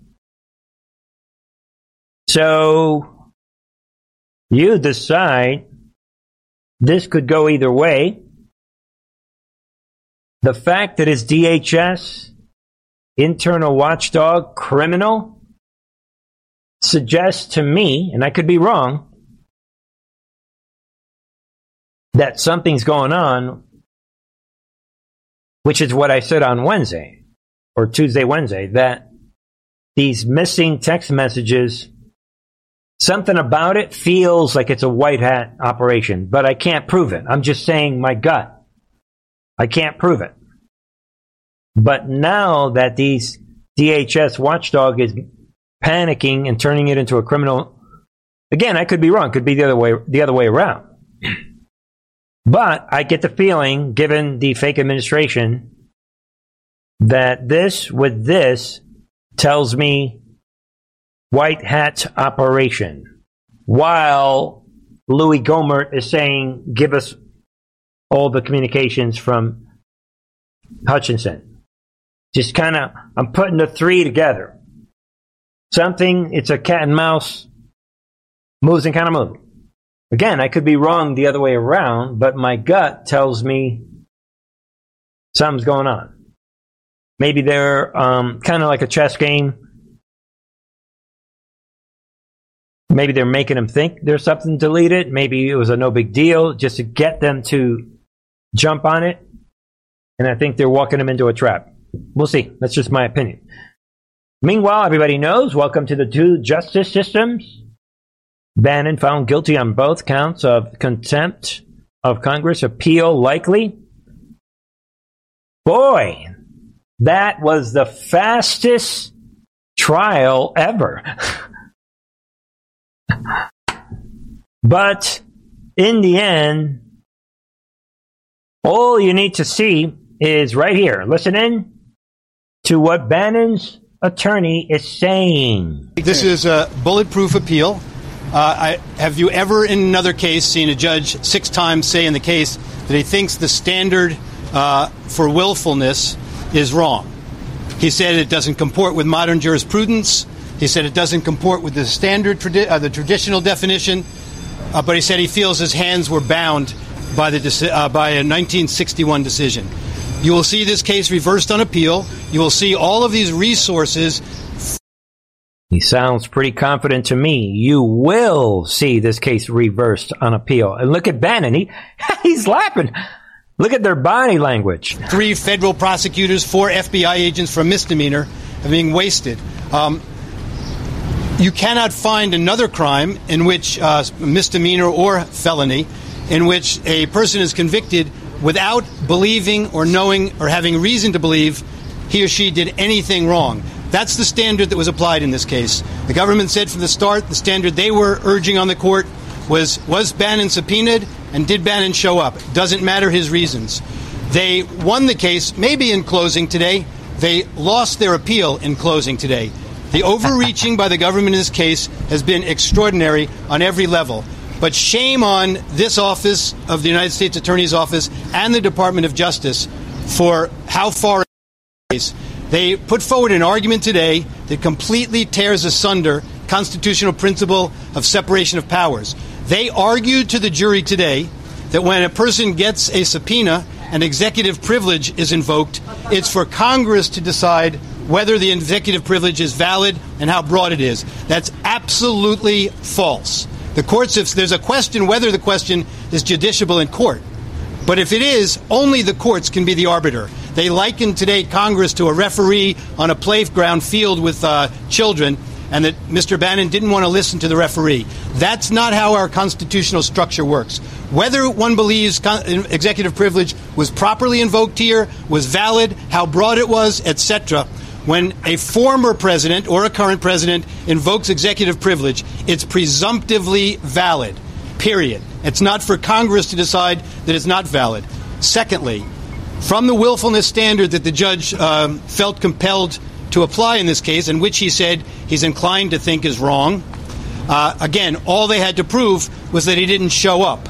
So you decide this could go either way. The fact that it's DHS internal watchdog criminal suggests to me, and I could be wrong, that something's going on, which is what I said on Wednesday or Tuesday, Wednesday, that these missing text messages, something about it feels like it's a white hat operation, but I can't prove it. I'm just saying my gut. I can't prove it. But now that these DHS watchdog is panicking and turning it into a criminal, again, I could be wrong. Could be the other way, the other way around. But I get the feeling, given the fake administration, that this with this tells me white hat operation. While Louis Gohmert is saying, give us all the communications from Hutchinson. Just kind of, I'm putting the three together. Something, it's a cat and mouse, moves and kind of moves. Again, I could be wrong the other way around, but my gut tells me something's going on. Maybe they're um, kind of like a chess game. Maybe they're making them think there's something deleted. Maybe it was a no big deal just to get them to jump on it. And I think they're walking them into a trap. We'll see. That's just my opinion. Meanwhile, everybody knows, welcome to the two justice systems. Bannon found guilty on both counts of contempt of Congress, appeal likely. Boy, that was the fastest trial ever. but in the end, all you need to see is right here. Listen in to what Bannon's attorney is saying. This is a bulletproof appeal. Uh, I, have you ever, in another case, seen a judge six times say in the case that he thinks the standard uh, for willfulness is wrong? He said it doesn't comport with modern jurisprudence. He said it doesn't comport with the standard, tradi- uh, the traditional definition. Uh, but he said he feels his hands were bound by the uh, by a 1961 decision. You will see this case reversed on appeal. You will see all of these resources He sounds pretty confident to me. You will see this case reversed on appeal. And look at Bannon. He, he's laughing. Look at their body language. three federal prosecutors, four FBI agents for misdemeanor are being wasted. Um, you cannot find another crime in which uh, misdemeanor or felony in which a person is convicted without believing or knowing or having reason to believe he or she did anything wrong. That's the standard that was applied in this case. The government said from the start the standard they were urging on the court was was Bannon subpoenaed and did Bannon show up? Doesn't matter his reasons. They won the case, maybe in closing today. They lost their appeal in closing today. The overreaching by the government in this case has been extraordinary on every level. But shame on this office of the United States Attorney's Office and the Department of Justice for how far they put forward an argument today that completely tears asunder constitutional principle of separation of powers. They argued to the jury today that when a person gets a subpoena and executive privilege is invoked, it's for Congress to decide whether the executive privilege is valid and how broad it is. That's absolutely false. The courts, if there's a question whether the question is judiciable in court, but if it is, only the courts can be the arbiter. They liken today Congress to a referee on a playground field with uh, children, and that Mr. Bannon didn't want to listen to the referee. That's not how our constitutional structure works. Whether one believes con- executive privilege was properly invoked here, was valid, how broad it was, etc. When a former president or a current president invokes executive privilege, it's presumptively valid. Period. It's not for Congress to decide that it's not valid. Secondly, from the willfulness standard that the judge um, felt compelled to apply in this case, and which he said he's inclined to think is wrong, uh, again, all they had to prove was that he didn't show up.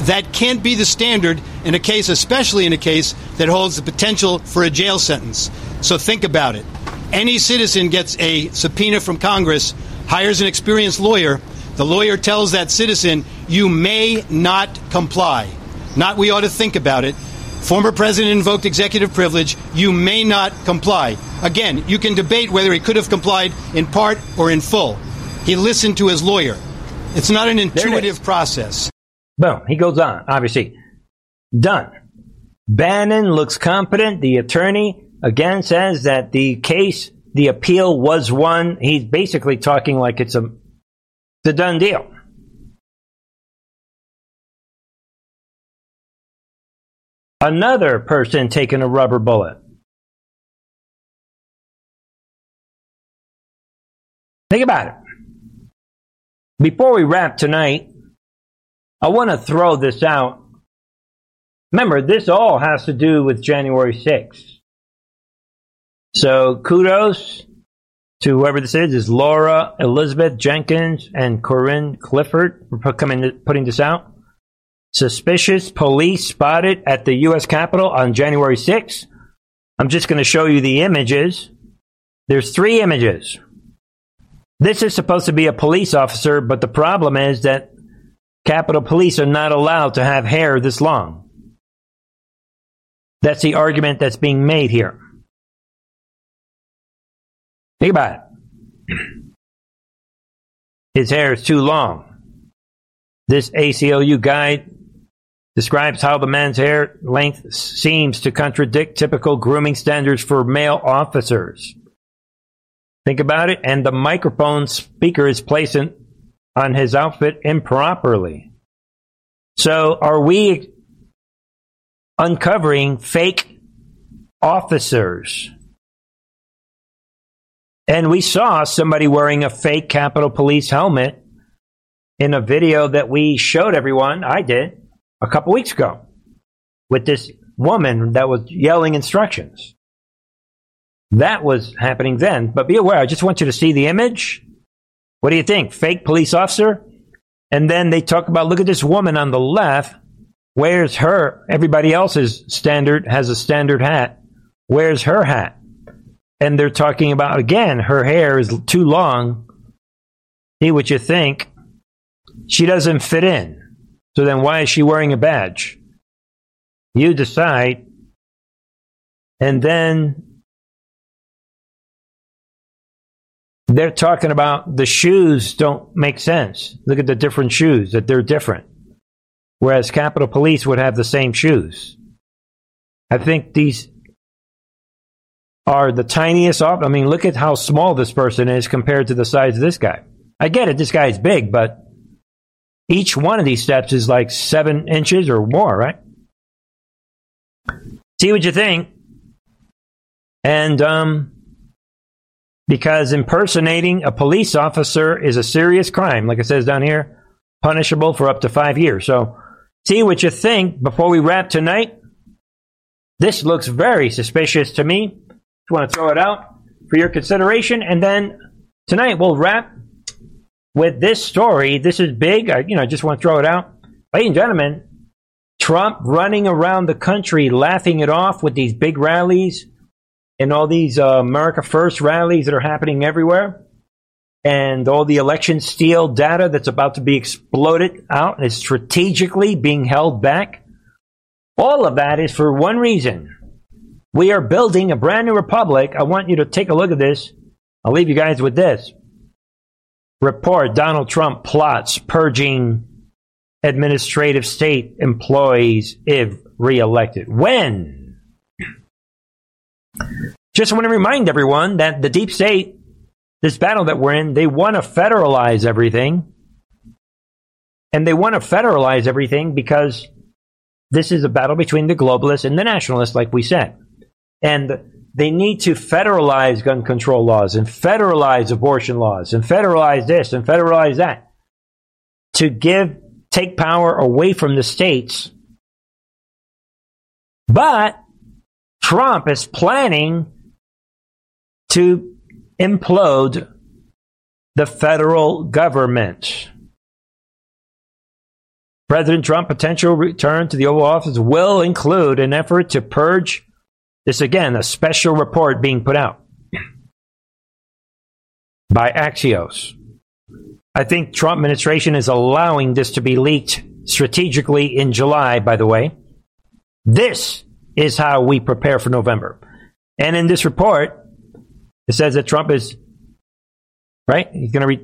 That can't be the standard in a case, especially in a case that holds the potential for a jail sentence. So think about it. Any citizen gets a subpoena from Congress, hires an experienced lawyer. The lawyer tells that citizen, you may not comply. Not we ought to think about it. Former president invoked executive privilege. You may not comply. Again, you can debate whether he could have complied in part or in full. He listened to his lawyer. It's not an intuitive process. Boom. He goes on. Obviously, done. Bannon looks competent. The attorney again says that the case, the appeal was won. He's basically talking like it's a, it's a done deal. Another person taking a rubber bullet. Think about it. Before we wrap tonight, I want to throw this out. Remember, this all has to do with January 6th. So kudos to whoever this is, is Laura Elizabeth Jenkins and Corinne Clifford for coming, putting this out. Suspicious police spotted at the U.S. Capitol on January 6th. I'm just going to show you the images. There's three images. This is supposed to be a police officer, but the problem is that Capitol Police are not allowed to have hair this long. That's the argument that's being made here. Think about it. His hair is too long. This ACLU guide describes how the man's hair length seems to contradict typical grooming standards for male officers. Think about it, and the microphone speaker is placed on his outfit improperly. So, are we uncovering fake officers? And we saw somebody wearing a fake Capitol Police helmet in a video that we showed everyone. I did a couple weeks ago with this woman that was yelling instructions. That was happening then. But be aware, I just want you to see the image. What do you think? Fake police officer? And then they talk about look at this woman on the left. Where's her? Everybody else's standard has a standard hat. Where's her hat? And they're talking about again, her hair is too long. See what you think. She doesn't fit in. So then why is she wearing a badge? You decide. And then they're talking about the shoes don't make sense. Look at the different shoes, that they're different. Whereas Capitol Police would have the same shoes. I think these are the tiniest off. I mean, look at how small this person is compared to the size of this guy. I get it, this guy is big, but each one of these steps is like seven inches or more, right? See what you think. And um, because impersonating a police officer is a serious crime, like it says down here, punishable for up to five years. So see what you think before we wrap tonight. This looks very suspicious to me. Just want to throw it out for your consideration. And then tonight we'll wrap with this story. This is big. I, you know, I just want to throw it out. Ladies and gentlemen, Trump running around the country laughing it off with these big rallies and all these uh, America First rallies that are happening everywhere, and all the election steal data that's about to be exploded out and is strategically being held back. All of that is for one reason. We are building a brand new republic. I want you to take a look at this. I'll leave you guys with this. Report Donald Trump plots purging administrative state employees if reelected. When? Just want to remind everyone that the deep state, this battle that we're in, they want to federalize everything. And they want to federalize everything because this is a battle between the globalists and the nationalists, like we said. And they need to federalize gun control laws and federalize abortion laws and federalize this and federalize that to give take power away from the states. But Trump is planning to implode the federal government. President Trump potential return to the Oval Office will include an effort to purge this again, a special report being put out by Axios. I think Trump administration is allowing this to be leaked strategically in July, by the way. This is how we prepare for November. And in this report, it says that Trump is right. He's going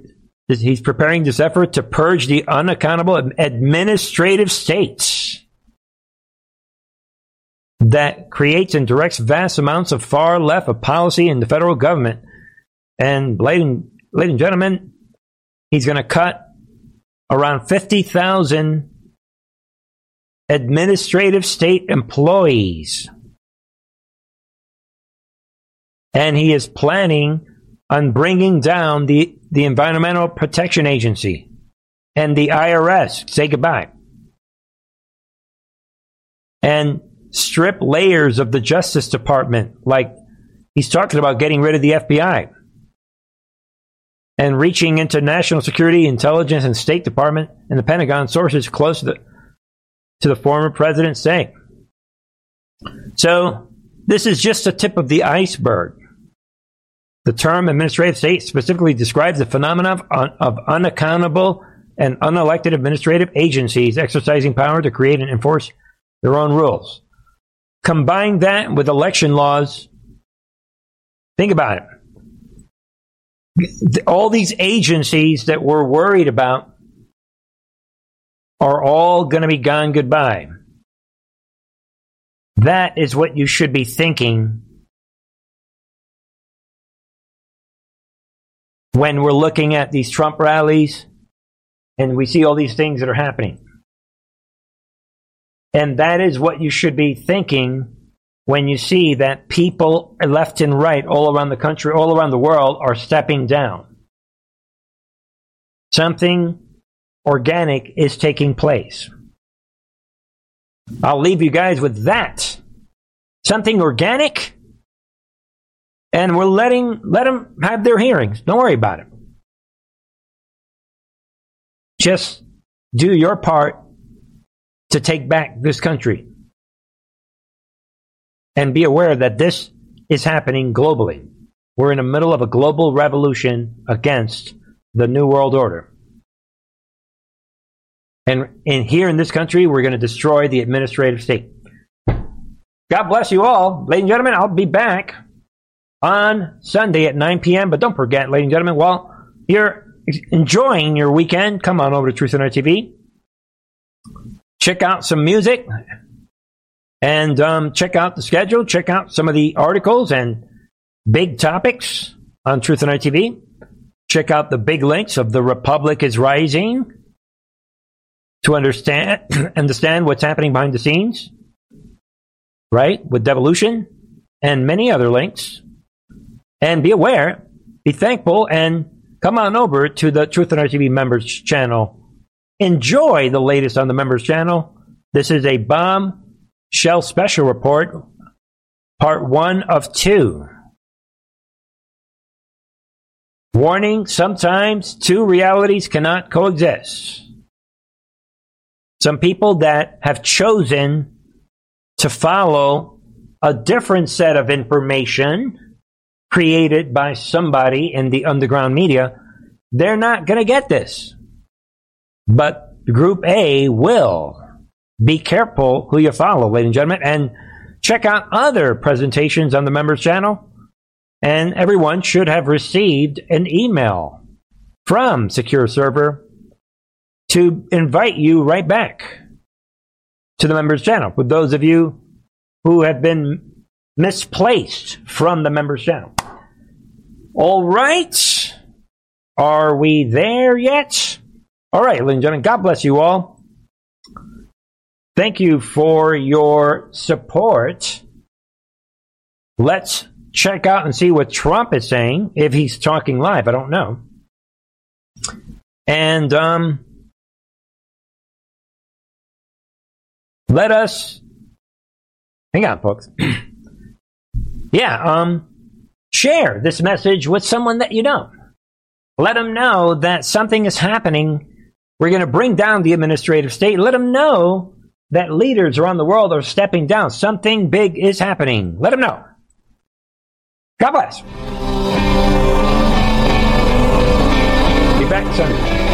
to he's preparing this effort to purge the unaccountable administrative states that creates and directs vast amounts of far left of policy in the federal government. And, ladies, and gentlemen, he's going to cut around 50,000 administrative state employees. And he is planning on bringing down the, the Environmental Protection Agency and the IRS. Say goodbye. And strip layers of the Justice Department. Like he's talking about getting rid of the FBI and reaching into national security, intelligence, and State Department and the Pentagon sources close to the, to the former president saying. So this is just a tip of the iceberg. The term administrative state specifically describes the phenomenon of, of unaccountable and unelected administrative agencies exercising power to create and enforce their own rules. Combine that with election laws. Think about it. All these agencies that we're worried about are all going to be gone goodbye. That is what you should be thinking when we're looking at these Trump rallies and we see all these things that are happening. And that is what you should be thinking when you see that people left and right all around the country, all around the world are stepping down. Something organic is taking place. I'll leave you guys with that. Something organic, and we're letting let them have their hearings. Don't worry about it. Just do your part to take back this country. And be aware that this is happening globally. We're in the middle of a global revolution against the New World Order. And, and here in this country, we're going to destroy the administrative state. God bless you all. Ladies and gentlemen, I'll be back on Sunday at 9 p.m. But don't forget, ladies and gentlemen, while you're enjoying your weekend, come on over to Truth and TV. Check out some music and um, check out the schedule. Check out some of the articles and big topics on Truth and Art TV. Check out the big links of The Republic is Rising to understand understand what's happening behind the scenes, right? With devolution and many other links. And be aware, be thankful, and come on over to the Truth and Art TV members channel. Enjoy the latest on the members channel. This is a bomb shell special report, part one of two. Warning, sometimes two realities cannot coexist. Some people that have chosen to follow a different set of information created by somebody in the underground media, they're not going to get this. But Group A will. Be careful who you follow, ladies and gentlemen, and check out other presentations on the members channel. And everyone should have received an email from Secure Server to invite you right back to the members channel with those of you who have been misplaced from the members channel. All right. Are we there yet? All right, ladies and gentlemen, God bless you all. Thank you for your support. Let's check out and see what Trump is saying if he's talking live. I don't know. And um, let us hang on, folks. yeah, um, share this message with someone that you know. Let them know that something is happening. We're going to bring down the administrative state. Let them know that leaders around the world are stepping down. Something big is happening. Let them know. God bless. Be back Sunday.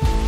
you